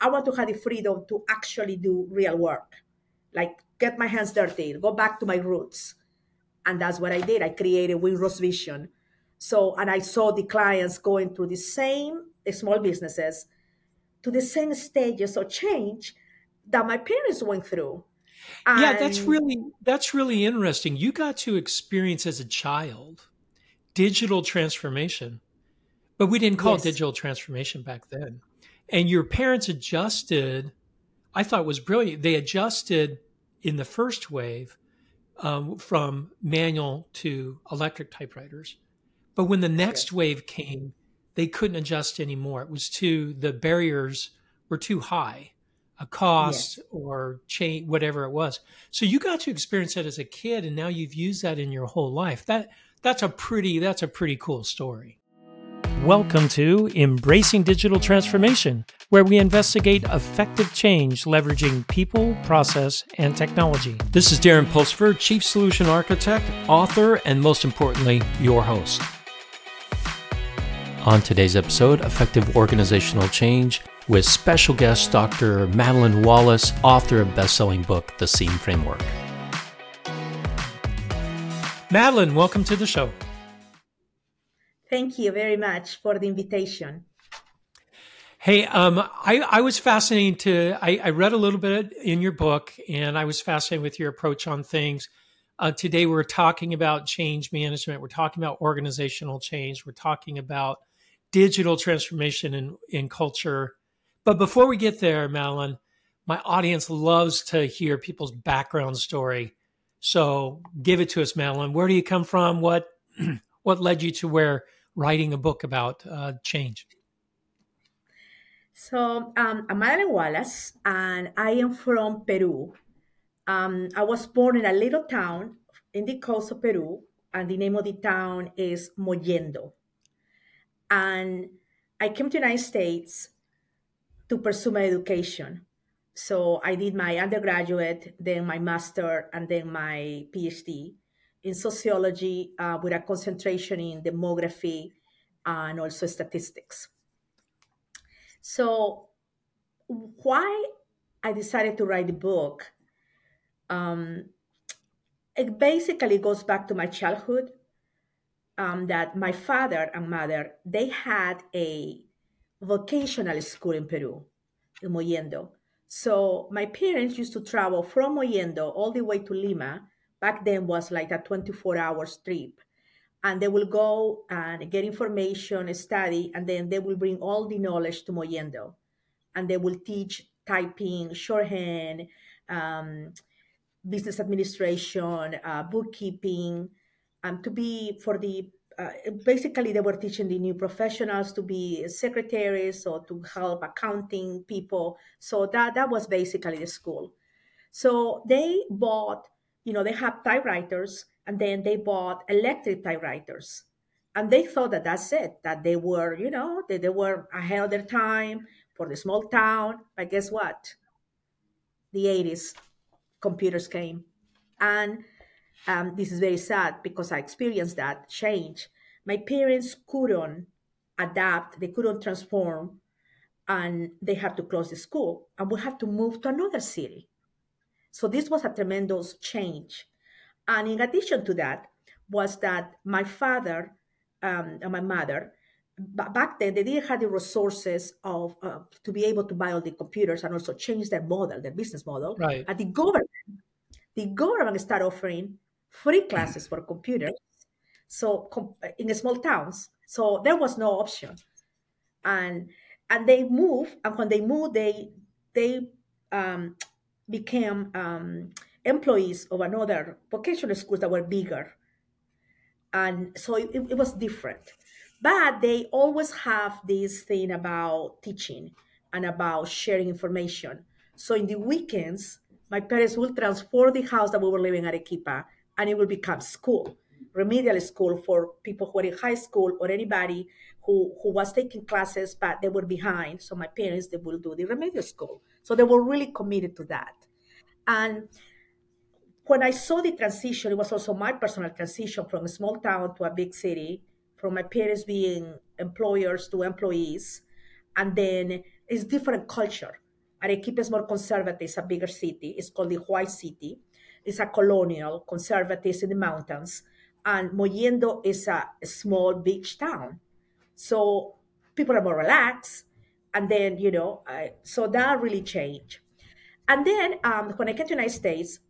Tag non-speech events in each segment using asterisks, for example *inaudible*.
I want to have the freedom to actually do real work, like get my hands dirty, go back to my roots. And that's what I did. I created Windrose Vision. So, and I saw the clients going through the same small businesses to the same stages of change that my parents went through. And yeah, that's really that's really interesting. You got to experience as a child digital transformation, but we didn't call yes. it digital transformation back then. And your parents adjusted. I thought was brilliant. They adjusted in the first wave um, from manual to electric typewriters, but when the next wave came, they couldn't adjust anymore. It was too the barriers were too high a cost yes. or change whatever it was so you got to experience that as a kid and now you've used that in your whole life that that's a pretty that's a pretty cool story welcome to embracing digital transformation where we investigate effective change leveraging people process and technology this is darren pulsipher chief solution architect author and most importantly your host on today's episode effective organizational change with special guest Dr. Madeleine Wallace, author of best-selling book The Seam Framework. Madeleine, welcome to the show. Thank you very much for the invitation. Hey, um, I, I, was fascinated to, I, I, read a little bit in your book and I was fascinated with your approach on things. Uh, today we're talking about change management. We're talking about organizational change. We're talking about digital transformation in, in culture but before we get there, Madeleine, my audience loves to hear people's background story. So give it to us, Madeleine. Where do you come from? What *clears throat* what led you to where writing a book about uh, change? So um, I'm Madeleine Wallace, and I am from Peru. Um, I was born in a little town in the coast of Peru, and the name of the town is Mollendo. And I came to the United States to pursue my education. So I did my undergraduate, then my master, and then my PhD in sociology uh, with a concentration in demography and also statistics. So, why I decided to write the book, um, it basically goes back to my childhood. Um, that my father and mother they had a vocational school in Peru, in Mollendo. So my parents used to travel from Mollendo all the way to Lima. Back then was like a 24 hour trip. And they will go and get information, study, and then they will bring all the knowledge to Mollendo. And they will teach typing, shorthand, um, business administration, uh, bookkeeping, um, to be for the uh, basically they were teaching the new professionals to be secretaries or to help accounting people so that that was basically the school so they bought you know they have typewriters and then they bought electric typewriters and they thought that that's it that they were you know they, they were ahead of their time for the small town but guess what the 80s computers came and um, this is very sad because I experienced that change. My parents couldn't adapt, they couldn't transform, and they had to close the school, and we had to move to another city. So this was a tremendous change. And in addition to that, was that my father um, and my mother back then they didn't have the resources of uh, to be able to buy all the computers and also change their model, their business model. Right. And the government, the government started offering free classes for computers. So in small towns, so there was no option, and and they moved, and when they moved, they they um, became um, employees of another vocational schools that were bigger, and so it, it was different. But they always have this thing about teaching and about sharing information. So in the weekends, my parents will transform the house that we were living at Arequipa and it will become school, remedial school for people who are in high school or anybody who, who was taking classes but they were behind. So my parents, they will do the remedial school. So they were really committed to that. And when I saw the transition, it was also my personal transition from a small town to a big city, from my parents being employers to employees. And then it's different culture. Arequipa is more conservative, it's a bigger city. It's called the White City. It's a colonial, conservative in the mountains. And Mollendo is a, a small beach town. So people are more relaxed. And then, you know, I, so that really changed. And then um, when I came to the United States,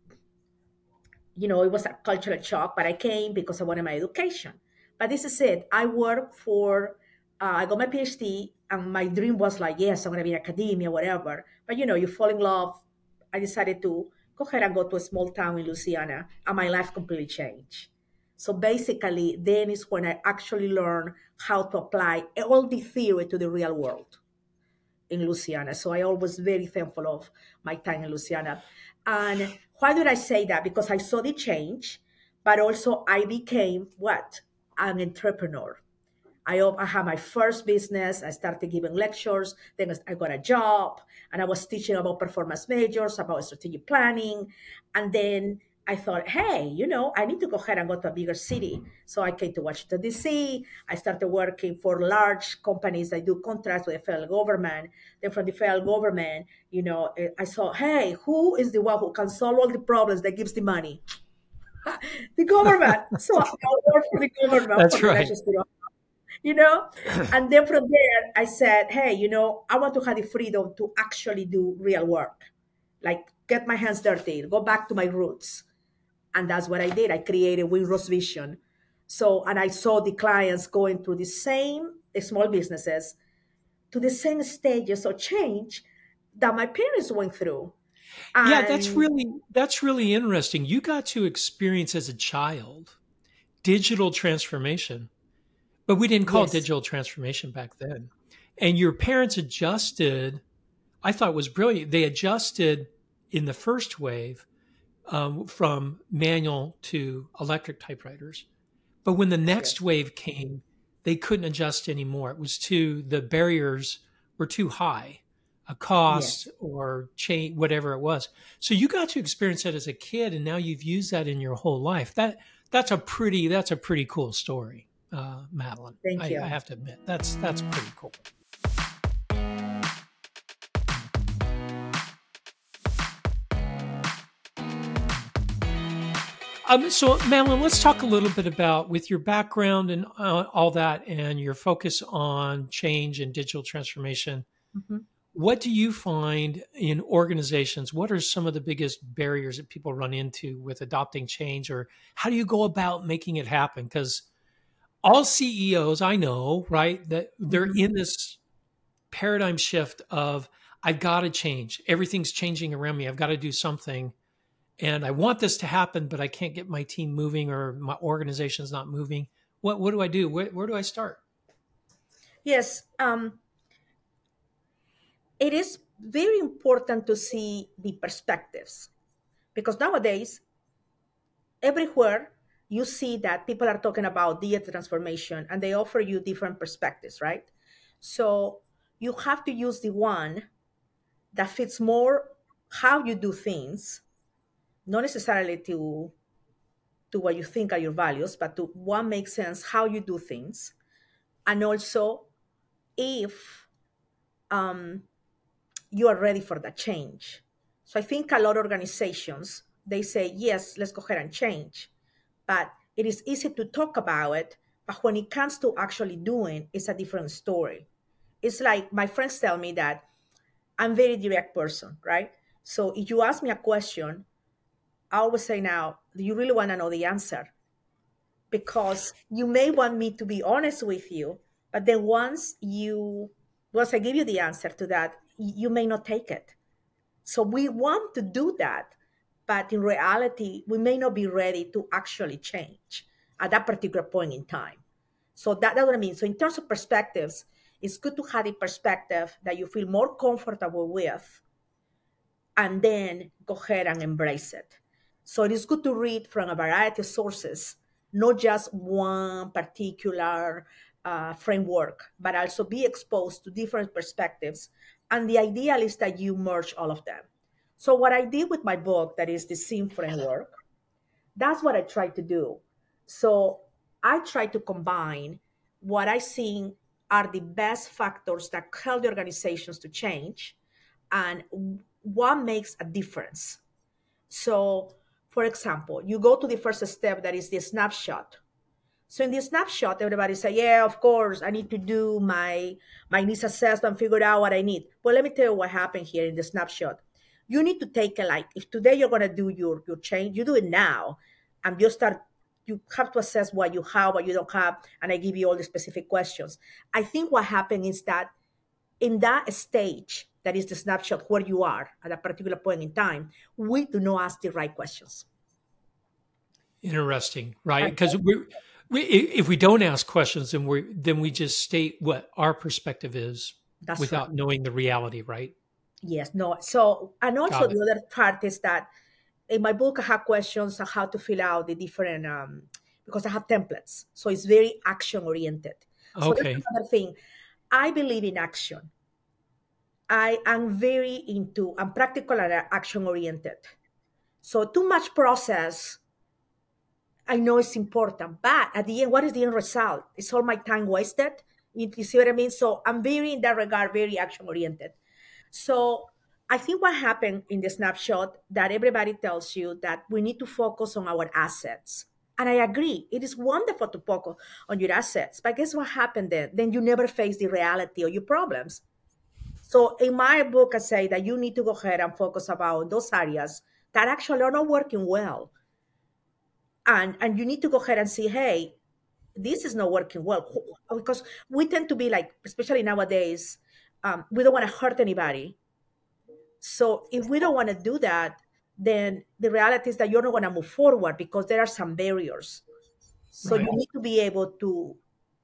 you know, it was a cultural shock, but I came because I wanted my education. But this is it. I work for, uh, I got my PhD, and my dream was like, yes, I'm going to be in academia, whatever. But you know, you fall in love. I decided to go ahead and go to a small town in Louisiana, and my life completely changed. So basically, then is when I actually learned how to apply all the theory to the real world in Louisiana. So I always very thankful of my time in Louisiana. And why did I say that? Because I saw the change, but also I became what? An entrepreneur. I, I had my first business. I started giving lectures. Then I got a job and I was teaching about performance measures, about strategic planning. And then I thought, hey, you know, I need to go ahead and go to a bigger city. So I came to Washington, D.C. I started working for large companies that do contracts with the federal government. Then from the federal government, you know, eh, I saw, hey, who is the one who can solve all the problems that gives the money? *laughs* the government. *laughs* so I worked for the government. That's right. You know, and then from there, I said, hey, you know, I want to have the freedom to actually do real work, like get my hands dirty, go back to my roots and that's what I did. I created Windrose Vision. So, and I saw the clients going through the same small businesses to the same stages of change that my parents went through. And yeah, that's really that's really interesting. You got to experience as a child digital transformation, but we didn't call yes. it digital transformation back then. And your parents adjusted. I thought was brilliant. They adjusted in the first wave um, from manual to electric typewriters. But when the next wave came, they couldn't adjust anymore. It was too the barriers were too high, a cost yes. or change, whatever it was. So you got to experience that as a kid, and now you've used that in your whole life. That that's a pretty that's a pretty cool story, uh, Madeleine. Thank you. I, I have to admit that's that's pretty cool. Um, so, Madeleine, let's talk a little bit about with your background and uh, all that, and your focus on change and digital transformation. Mm-hmm. What do you find in organizations? What are some of the biggest barriers that people run into with adopting change, or how do you go about making it happen? Because all CEOs I know, right, that they're mm-hmm. in this paradigm shift of I've got to change. Everything's changing around me. I've got to do something and I want this to happen, but I can't get my team moving or my organization is not moving. What what do I do? Where, where do I start? Yes, um, it is very important to see the perspectives because nowadays, everywhere you see that people are talking about digital transformation and they offer you different perspectives, right? So you have to use the one that fits more how you do things not necessarily to to what you think are your values, but to what makes sense, how you do things, and also if um, you are ready for that change. So I think a lot of organizations they say yes, let's go ahead and change, but it is easy to talk about it, but when it comes to actually doing, it's a different story. It's like my friends tell me that I'm very direct person, right? So if you ask me a question, I always say now, do you really want to know the answer? Because you may want me to be honest with you, but then once you, once I give you the answer to that, you may not take it. So we want to do that, but in reality, we may not be ready to actually change at that particular point in time. So that, that's what I mean. So in terms of perspectives, it's good to have a perspective that you feel more comfortable with and then go ahead and embrace it. So it is good to read from a variety of sources, not just one particular uh, framework, but also be exposed to different perspectives. And the ideal is that you merge all of them. So what I did with my book, that is the SEAM framework, that's what I tried to do. So I try to combine what I think are the best factors that help the organizations to change and what makes a difference. So, for example, you go to the first step that is the snapshot. So in the snapshot, everybody say, "Yeah, of course, I need to do my my needs assessment, figure out what I need." But let me tell you what happened here in the snapshot. You need to take a like if today you're gonna do your your change, you do it now, and you start. You have to assess what you have, what you don't have, and I give you all the specific questions. I think what happened is that in that stage, that is the snapshot where you are at a particular point in time, we do not ask the right questions. Interesting, right? Because we, we, if we don't ask questions, then we then we just state what our perspective is That's without right. knowing the reality, right? Yes, no. So, and also the other part is that in my book, I have questions on how to fill out the different um, because I have templates, so it's very action oriented. So okay. another thing. I believe in action. I am very into, I'm practical and action oriented. So too much process, I know it's important, but at the end, what is the end result? Is all my time wasted? You see what I mean? So I'm very, in that regard, very action oriented. So I think what happened in the snapshot that everybody tells you that we need to focus on our assets. And I agree. It is wonderful to focus on your assets. But guess what happened then? Then you never face the reality of your problems. So in my book, I say that you need to go ahead and focus about those areas that actually are not working well. And, and you need to go ahead and see, hey, this is not working well. Because we tend to be like, especially nowadays, um, we don't want to hurt anybody. So if we don't want to do that, then the reality is that you're not going to move forward because there are some barriers. So right. you need to be able to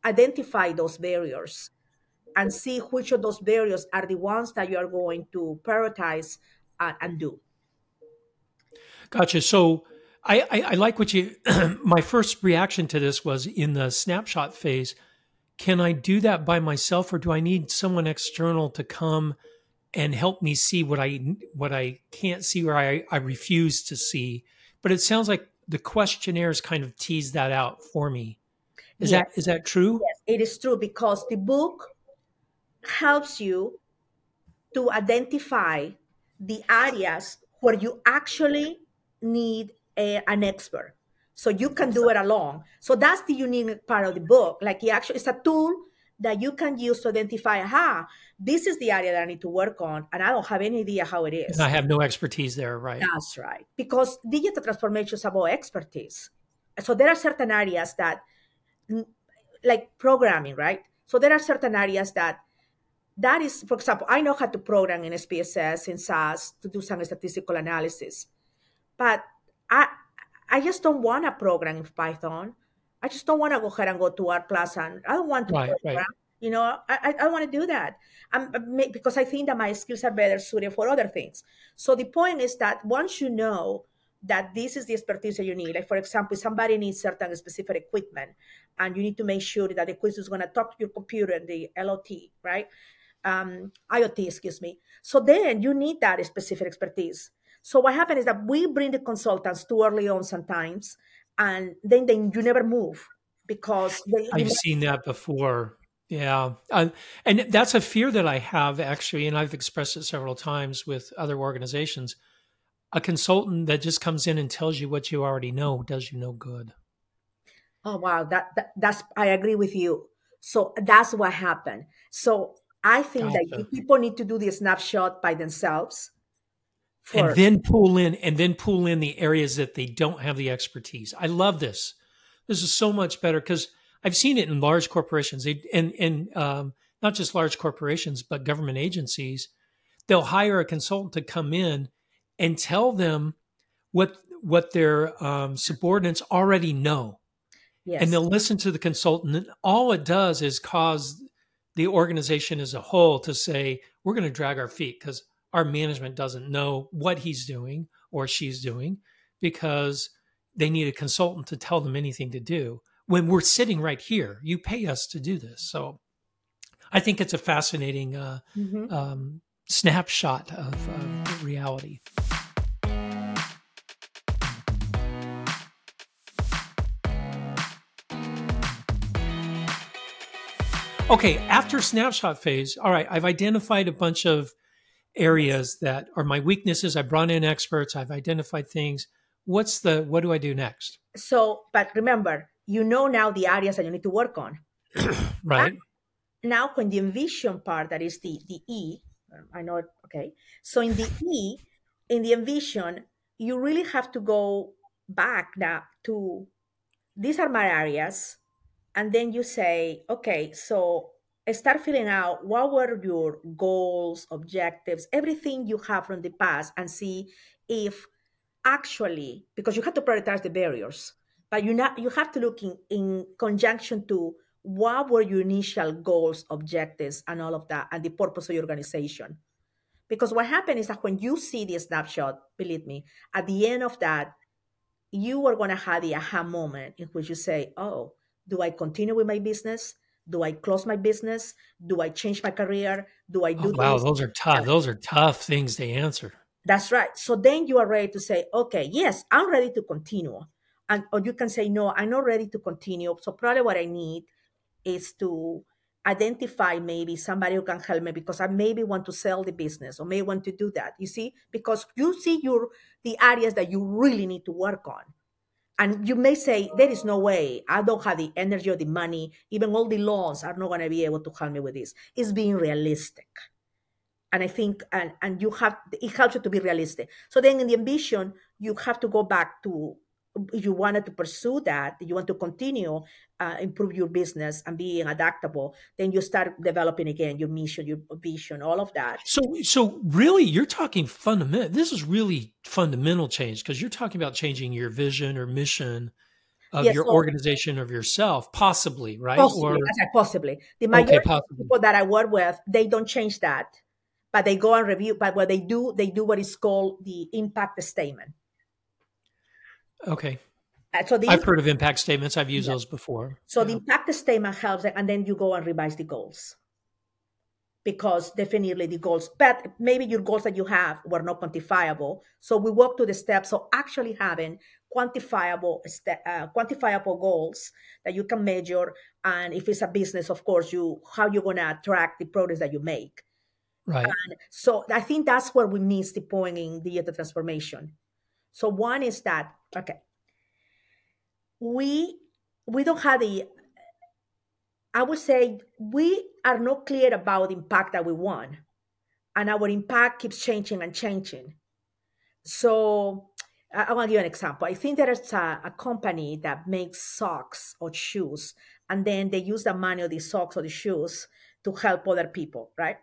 identify those barriers and see which of those barriers are the ones that you are going to prioritize uh, and do. Gotcha. So I, I, I like what you, *clears throat* my first reaction to this was in the snapshot phase. Can I do that by myself or do I need someone external to come and help me see what I, what I can't see or I, I refuse to see? But it sounds like the questionnaires kind of tease that out for me. Is yes. that, is that true? Yes, it is true because the book helps you to identify the areas where you actually need a, an expert. So you can do it alone. So that's the unique part of the book. Like it actually, it's a tool that you can use to identify, aha, this is the area that I need to work on, and I don't have any idea how it is. And I have no expertise there, right? That's right. Because digital transformation is about expertise. So there are certain areas that, like programming, right? So there are certain areas that that is, for example, I know how to program in SPSS, in SAS, to do some statistical analysis. But I, I just don't want to program in Python. I just don't want to go ahead and go to R plus and I don't want to right, program. Right. You know, I, I, I want to do that um, because I think that my skills are better suited for other things. So the point is that once you know that this is the expertise that you need, like for example, somebody needs certain specific equipment and you need to make sure that the equipment is going to talk to your computer and the LOT, right? Um, IoT, excuse me. So then you need that specific expertise. So what happened is that we bring the consultants too early on sometimes, and then then you never move because they, I've seen that before. Yeah, uh, and that's a fear that I have actually, and I've expressed it several times with other organizations. A consultant that just comes in and tells you what you already know does you no good. Oh wow, that, that that's I agree with you. So that's what happened. So I think gotcha. that people need to do the snapshot by themselves. For- and then pull in and then pull in the areas that they don't have the expertise. I love this. This is so much better because I've seen it in large corporations they, and and um, not just large corporations but government agencies. They'll hire a consultant to come in and tell them what what their um, subordinates already know. Yes. And they'll listen to the consultant. And all it does is cause the organization as a whole to say we're going to drag our feet because our management doesn't know what he's doing or she's doing because they need a consultant to tell them anything to do when we're sitting right here. You pay us to do this. So i think it's a fascinating uh, mm-hmm. um, snapshot of uh, reality Okay, after snapshot phase, all right, I've identified a bunch of areas that are my weaknesses. I brought in experts. I've identified things. What's the what do I do next? So, but remember, you know now the areas that you need to work on. *clears throat* right. Now, when the envision part, that is the the E, I know it. Okay. So in the E, in the envision, you really have to go back now to these are my areas, and then you say, okay, so start filling out what were your goals, objectives, everything you have from the past, and see if actually, because you have to prioritize the barriers, but you not you have to look in, in conjunction to what were your initial goals, objectives, and all of that, and the purpose of your organization. Because what happened is that when you see the snapshot, believe me, at the end of that, you are going to have the aha moment in which you say, oh, do I continue with my business? Do I close my business? Do I change my career? Do I do? Oh, wow, those are tough. Those are tough things to answer. That's right. So then you are ready to say, okay, yes, I'm ready to continue, and or you can say, no, I'm not ready to continue. So probably what I need is to identify maybe somebody who can help me because I maybe want to sell the business or may want to do that. You see, because you see your the areas that you really need to work on. And you may say, there is no way. I don't have the energy or the money. Even all the laws are not going to be able to help me with this. It's being realistic. And I think, and, and you have, it helps you to be realistic. So then in the envision, you have to go back to, you wanted to pursue that, you want to continue, uh, improve your business and being adaptable, then you start developing again your mission, your vision, all of that. So, so really, you're talking fundamental. This is really fundamental change because you're talking about changing your vision or mission of yes, your so, organization of yourself, possibly, right? Possibly, or, possibly. The majority okay, of people that I work with, they don't change that, but they go and review. But what they do, they do what is called the impact statement. Okay. Uh, so the, I've heard of impact statements. I've used yeah. those before. So yeah. the impact statement helps, and then you go and revise the goals because definitely the goals, but maybe your goals that you have were not quantifiable. So we walk through the steps. So actually having quantifiable, uh, quantifiable goals that you can measure, and if it's a business, of course, you how you're going to attract the products that you make. Right. And so I think that's where we miss the point in digital transformation. So one is that okay, we we don't have the i would say we are not clear about the impact that we want and our impact keeps changing and changing. So i, I want to give you an example. I think there is a, a, company that makes socks or shoes and then they use the money of the socks or the shoes to help other people right?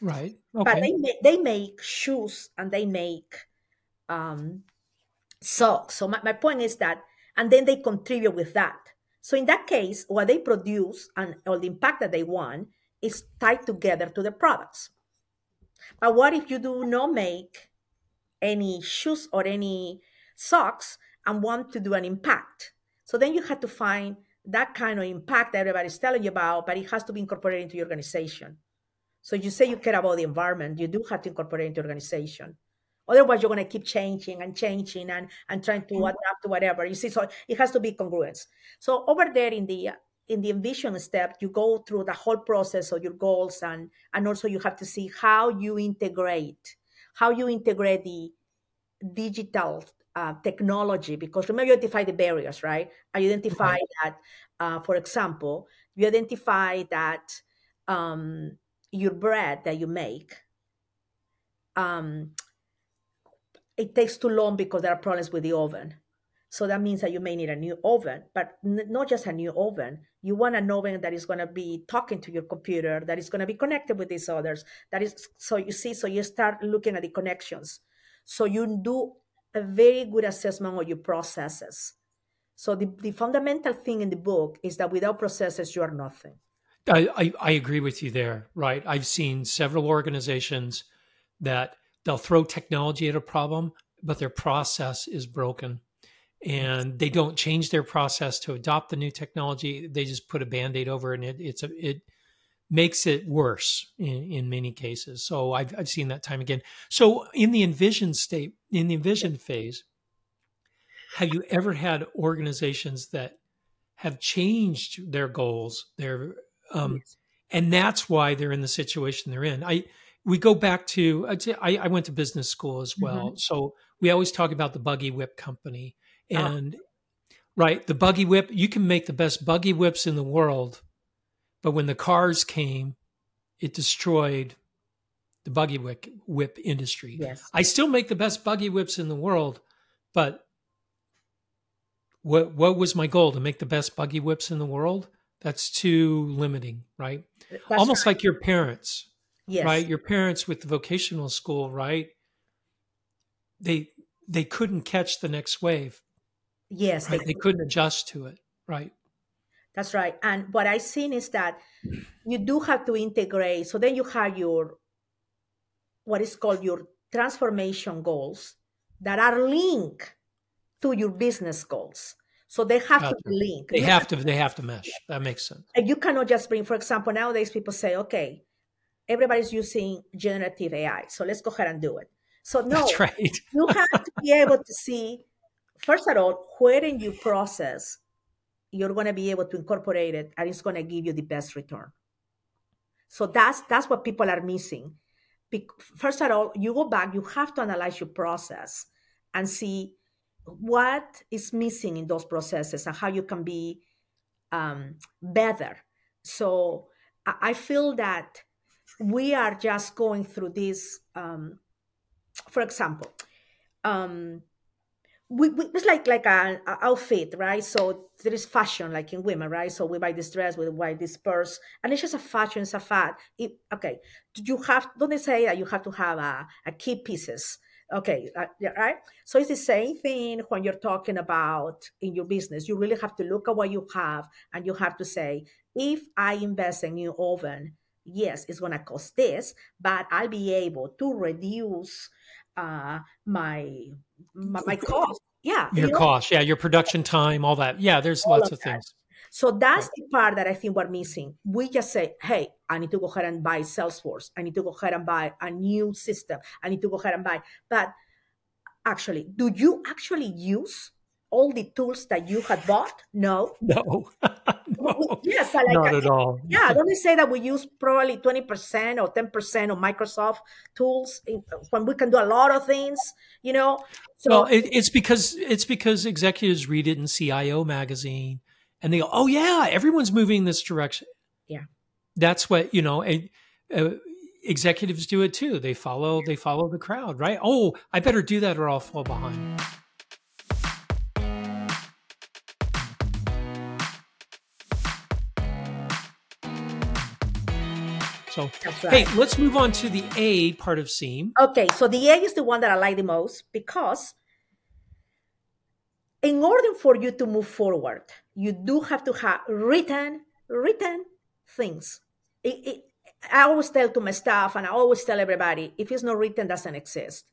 Right. Okay. but they make, they make shoes and they make um, socks so my, my point is that and then they contribute with that. So in that case, what they produce and all the impact that they want is tied together to the products. But what if you do not make any shoes or any socks and want to do an impact? So then you have to find that kind of impact that everybody's telling you about, but it has to be incorporated into your organization. So you say you care about the environment, you do have to incorporate into organization. Otherwise, you're going to keep changing and changing and, and trying to mm-hmm. adapt to whatever. You see, so it has to be congruence. So over there in the in the envision step, you go through the whole process of your goals and and also you have to see how you integrate how you integrate the digital uh, technology because remember you identify the barriers right i identify that uh, for example you identify that um, your bread that you make um, it takes too long because there are problems with the oven. So that means that you may need a new oven, but n- not just a new oven. You want an oven that is going to be talking to your computer, that is going to be connected with these others. That is so you see. So you start looking at the connections. So you do a very good assessment of your processes. So the, the fundamental thing in the book is that without processes, you are nothing. I, I, I agree with you there. Right. I've seen several organizations that they'll throw technology at a problem, but their process is broken. And they don't change their process to adopt the new technology. They just put a band-aid over it and it, it's a, it makes it worse in, in many cases. So I've, I've seen that time again. So in the envision state, in the envision phase, have you ever had organizations that have changed their goals, their um, and that's why they're in the situation they're in. I we go back to I, I went to business school as well, mm-hmm. so we always talk about the buggy whip company ah. and. Right, the buggy whip. You can make the best buggy whips in the world, but when the cars came, it destroyed the buggy whip, whip industry. Yes. I still make the best buggy whips in the world, but what what was my goal to make the best buggy whips in the world? That's too limiting, right? That's Almost right. like your parents. Yes. Right? Your parents with the vocational school, right? They they couldn't catch the next wave. Yes. Right? They, they couldn't adjust to it. Right. That's right. And what I've seen is that you do have to integrate. So then you have your what is called your transformation goals that are linked to your business goals. So they have to be linked. They have to they have to mesh. That makes sense. And you cannot just bring, for example, nowadays people say, okay, everybody's using generative AI. So let's go ahead and do it. So *laughs* no, right. *laughs* you have to be able to see, first of all, where in your process you're going to be able to incorporate it and it's going to give you the best return. So that's that's what people are missing first of all, you go back, you have to analyze your process and see what is missing in those processes and how you can be um, better. So I feel that we are just going through this. Um, for example, um, we, we, it's like like an outfit, right? So there is fashion, like in women, right? So we buy this dress, we buy this purse, and it's just a fashion, it's a fad. It, okay, do you have don't they say that you have to have a, a key pieces? Okay, uh, right. So it's the same thing when you're talking about in your business. You really have to look at what you have, and you have to say, if I invest in new oven, yes, it's going to cost this, but I'll be able to reduce uh, my my, my cost. Yeah, your you know? cost. Yeah, your production time, all that. Yeah, there's all lots of, of things. So that's the part that I think we're missing. We just say, hey, I need to go ahead and buy Salesforce. I need to go ahead and buy a new system. I need to go ahead and buy. But actually, do you actually use all the tools that you had bought? No. No. *laughs* no. Yes, like, not at all. Yeah, don't we say that we use probably 20% or 10% of Microsoft tools when we can do a lot of things, you know? So well, it, it's because it's because executives read it in CIO magazine and they go, "Oh yeah, everyone's moving this direction." Yeah. That's what, you know, and, uh, executives do it too. They follow they follow the crowd, right? Oh, I better do that or I'll fall behind. So, right. hey, let's move on to the A part of SEAM. Okay, so the A is the one that I like the most because in order for you to move forward, you do have to have written, written things. It, it, I always tell to my staff and I always tell everybody, if it's not written, doesn't exist.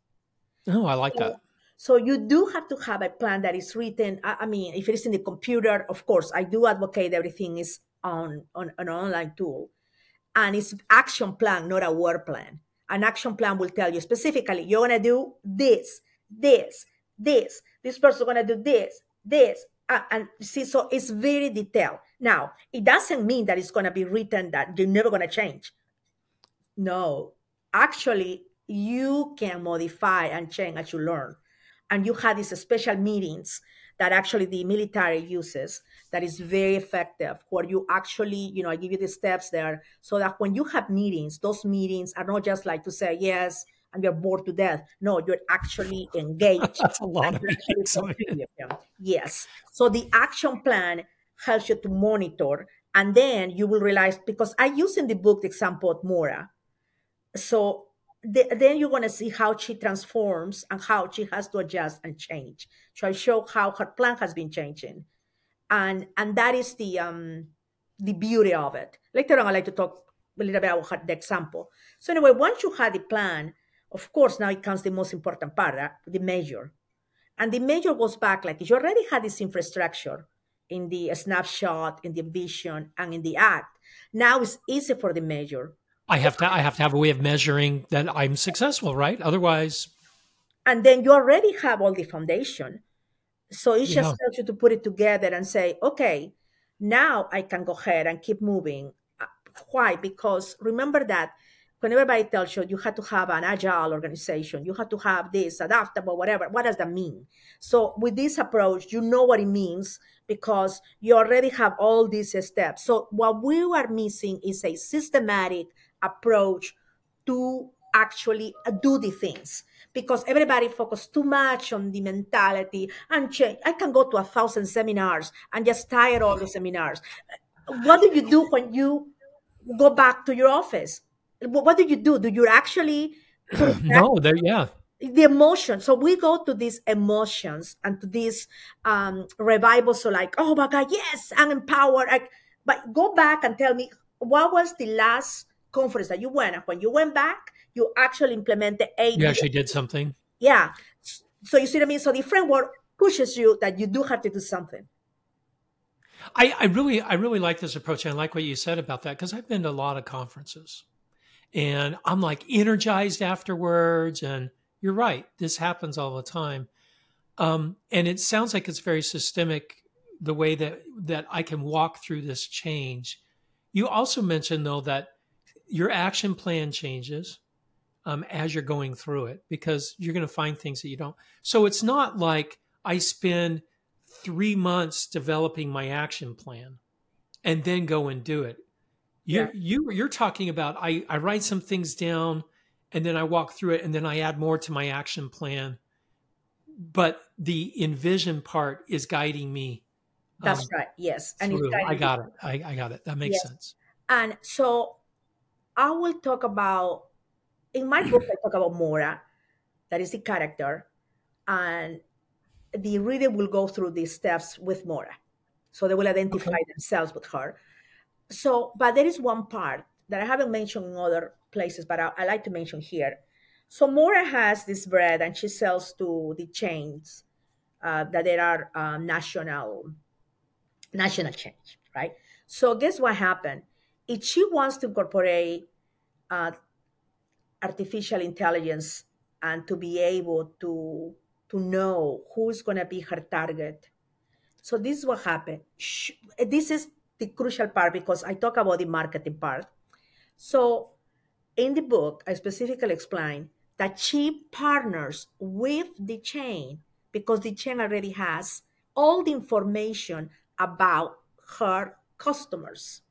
Oh, I like so, that. So you do have to have a plan that is written. I, I mean, if it is in the computer, of course, I do advocate everything is on, on an online tool and it's action plan, not a word plan. An action plan will tell you specifically, you're gonna do this, this, this. This person's gonna do this, this, uh, and see. So it's very detailed. Now, it doesn't mean that it's gonna be written that you're never gonna change. No, actually, you can modify and change as you learn, and you have these special meetings that actually the military uses that is very effective where you actually you know i give you the steps there. So that when you have meetings those meetings are not just like to say yes and you're bored to death. No you're actually *laughs* engaged that's a lot of meetings. yes. So the action plan helps you to monitor and then you will realize because i use in the book the example of Maura so the, then you're going to see how she transforms and how she has to adjust and change. So I show how her plan has been changing, and and that is the um the beauty of it. Later on, I like to talk a little bit about the example. So anyway, once you have the plan, of course, now it comes the most important part, uh, the measure, and the measure goes back like you already had this infrastructure in the snapshot, in the vision, and in the act. Now it's easy for the measure I have to I have to have a way of measuring that I'm successful, right? Otherwise and then you already have all the foundation. So it just tells you to put it together and say, okay, now I can go ahead and keep moving. Uh, why? Because remember that when everybody tells you you have to have an agile organization, you have to have this, adaptable, whatever, what does that mean? So with this approach, you know what it means because you already have all these steps. So what we are missing is a systematic approach to actually do the things because everybody focus too much on the mentality and change. I can go to a thousand seminars and just tire all the seminars. What do you do when you go back to your office? what do you do? Do you actually *clears throat* no? There, yeah. The emotion. So we go to these emotions and to these um, revivals. So like, oh my God, yes, I'm empowered. I, but go back and tell me what was the last conference that you went? And when you went back, you actually implemented a. You actually did something. Yeah. So you see what I mean. So the framework pushes you that you do have to do something. I, I really, I really like this approach. I like what you said about that because I've been to a lot of conferences and I'm like energized afterwards. And you're right, this happens all the time. Um, and it sounds like it's very systemic the way that that I can walk through this change. You also mentioned though that your action plan changes um, as you're going through it because you're going to find things that you don't. So it's not like I spend three months developing my action plan and then go and do it. You yeah. you you're talking about I I write some things down and then I walk through it and then I add more to my action plan. But the envision part is guiding me. That's um, right. Yes. And I got it. I, I got it. That makes yes. sense. And so I will talk about in my book I talk about Mora, that is the character, and the reader will go through these steps with Mora. So they will identify okay. themselves with her so but there is one part that i haven't mentioned in other places but i, I like to mention here so mora has this bread and she sells to the chains uh, that there are um, national national change right so guess what happened if she wants to incorporate uh, artificial intelligence and to be able to to know who's going to be her target so this is what happened this is the crucial part because I talk about the marketing part. So in the book, I specifically explain that she partners with the chain because the chain already has all the information about her customers.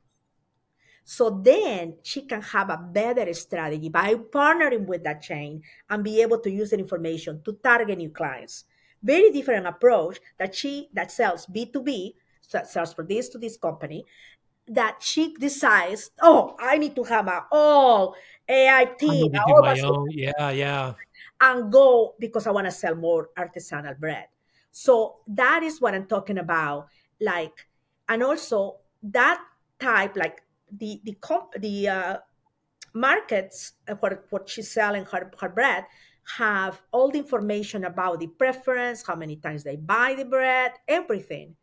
So then she can have a better strategy by partnering with that chain and be able to use the information to target new clients. Very different approach that she that sells B2B sells for this to this company that she decides, oh, I need to have my all AI team, my own. yeah, yeah, and go because I want to sell more artisanal bread. So that is what I'm talking about. Like, and also that type, like the the comp the uh, markets what what she's selling her her bread have all the information about the preference, how many times they buy the bread, everything.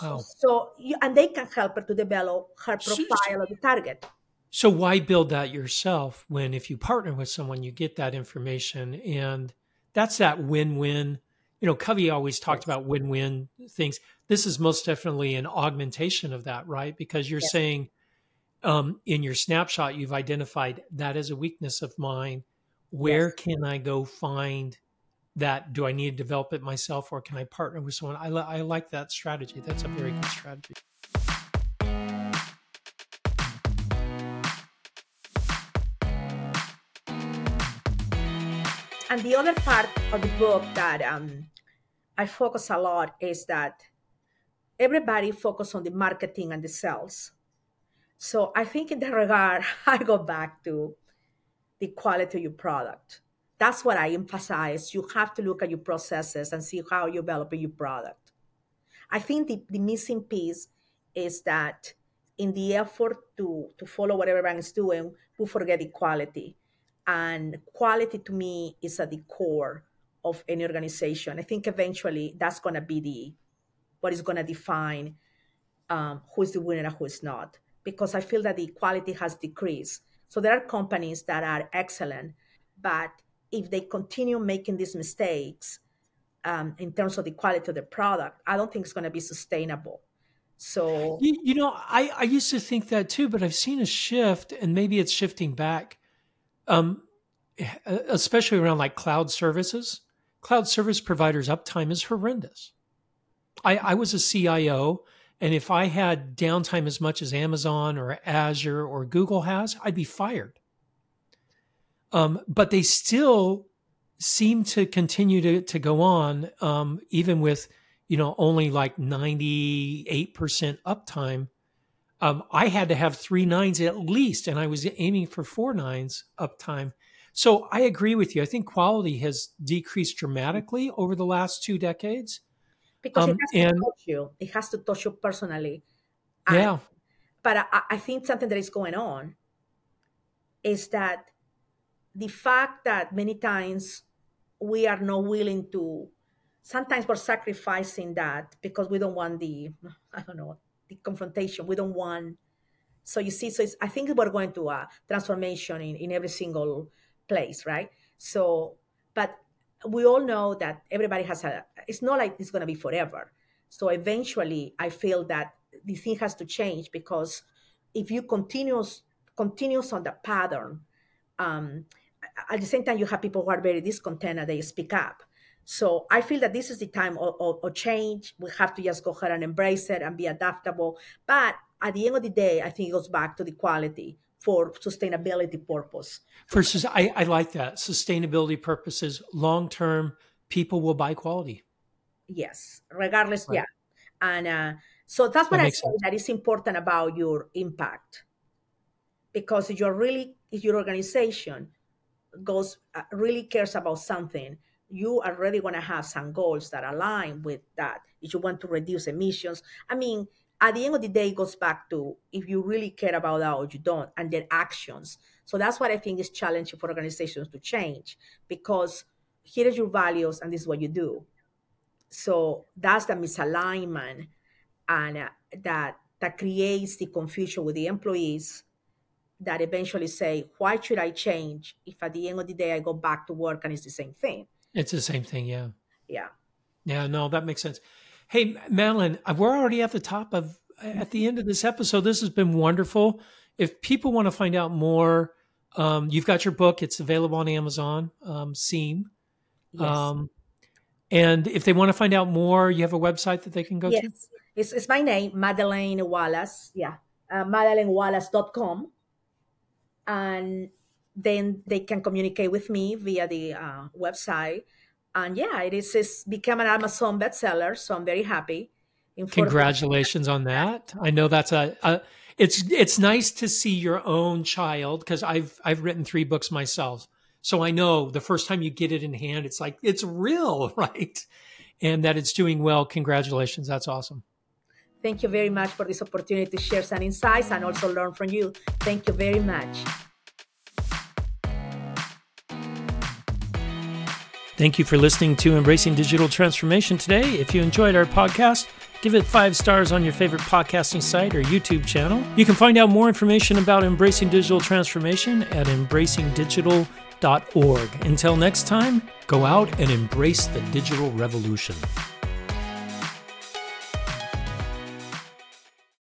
Wow. So, you, and they can help her to develop her profile of the target. So, why build that yourself when if you partner with someone, you get that information? And that's that win win. You know, Covey always talked about win win things. This is most definitely an augmentation of that, right? Because you're yes. saying um, in your snapshot, you've identified that as a weakness of mine. Where yes. can I go find that do I need to develop it myself or can I partner with someone? I, I like that strategy. That's a very good strategy. And the other part of the book that um, I focus a lot is that everybody focus on the marketing and the sales. So I think in that regard, *laughs* I go back to the quality of your product that's what I emphasize. You have to look at your processes and see how you're developing your product. I think the, the missing piece is that in the effort to, to follow what everyone is doing, we forget the quality. And quality to me is at the core of any organization. I think eventually that's going to be the what is going to define um, who is the winner and who is not. Because I feel that the quality has decreased. So there are companies that are excellent, but if they continue making these mistakes um, in terms of the quality of the product, I don't think it's going to be sustainable. So you, you, know, I, I used to think that too, but I've seen a shift, and maybe it's shifting back um, especially around like cloud services, cloud service providers' uptime is horrendous. I, I was a CIO, and if I had downtime as much as Amazon or Azure or Google has, I'd be fired. Um, but they still seem to continue to, to go on, um, even with you know only like ninety eight percent uptime. Um, I had to have three nines at least, and I was aiming for four nines uptime. So I agree with you. I think quality has decreased dramatically over the last two decades. Because um, it has to touch you. It has to touch you personally. Yeah. but I, I think something that is going on is that the fact that many times we are not willing to sometimes we're sacrificing that because we don't want the *laughs* i don't know the confrontation we don't want so you see so i think we're going to a transformation in, in every single place right so but we all know that everybody has a it's not like it's going to be forever so eventually i feel that the thing has to change because if you continues continues on the pattern um, at the same time, you have people who are very discontent and they speak up. So I feel that this is the time of, of, of, change. We have to just go ahead and embrace it and be adaptable. But at the end of the day, I think it goes back to the quality for sustainability purpose. Versus, I, I like that sustainability purposes. Long term, people will buy quality. Yes, regardless. Right. Yeah, and uh, so that's what that I say sense. that is important about your impact, because you're really if your organization goes uh, really cares about something you are really going to have some goals that align with that if you want to reduce emissions i mean at the end of the day it goes back to if you really care about that or you don't and then actions so that's what i think is challenging for organizations to change because here is your values and this is what you do so that's the misalignment and uh, that that creates the confusion with the employees that eventually say, why should I change if at the end of the day I go back to work and it's the same thing? It's the same thing, yeah. Yeah. Yeah, no, that makes sense. Hey, Madeleine, uh, we're already at the top of at the end of this episode. This has been wonderful. If people want to find out more, um, you've got your book. It's available on Amazon, um, Seam. Yes. Um, and if they want to find out more, you have a website that they can go yes. to? It's, it's my name, Madeleine Wallace. Yeah. Uh, MadeleineWallace.com and then they can communicate with me via the uh, website. And yeah, it is it's become an Amazon bestseller, so I'm very happy. Congratulations on that! I know that's a, a it's it's nice to see your own child because I've I've written three books myself, so I know the first time you get it in hand, it's like it's real, *laughs* right? And that it's doing well. Congratulations! That's awesome. Thank you very much for this opportunity to share some insights and also learn from you. Thank you very much. Thank you for listening to Embracing Digital Transformation today. If you enjoyed our podcast, give it five stars on your favorite podcasting site or YouTube channel. You can find out more information about Embracing Digital Transformation at embracingdigital.org. Until next time, go out and embrace the digital revolution.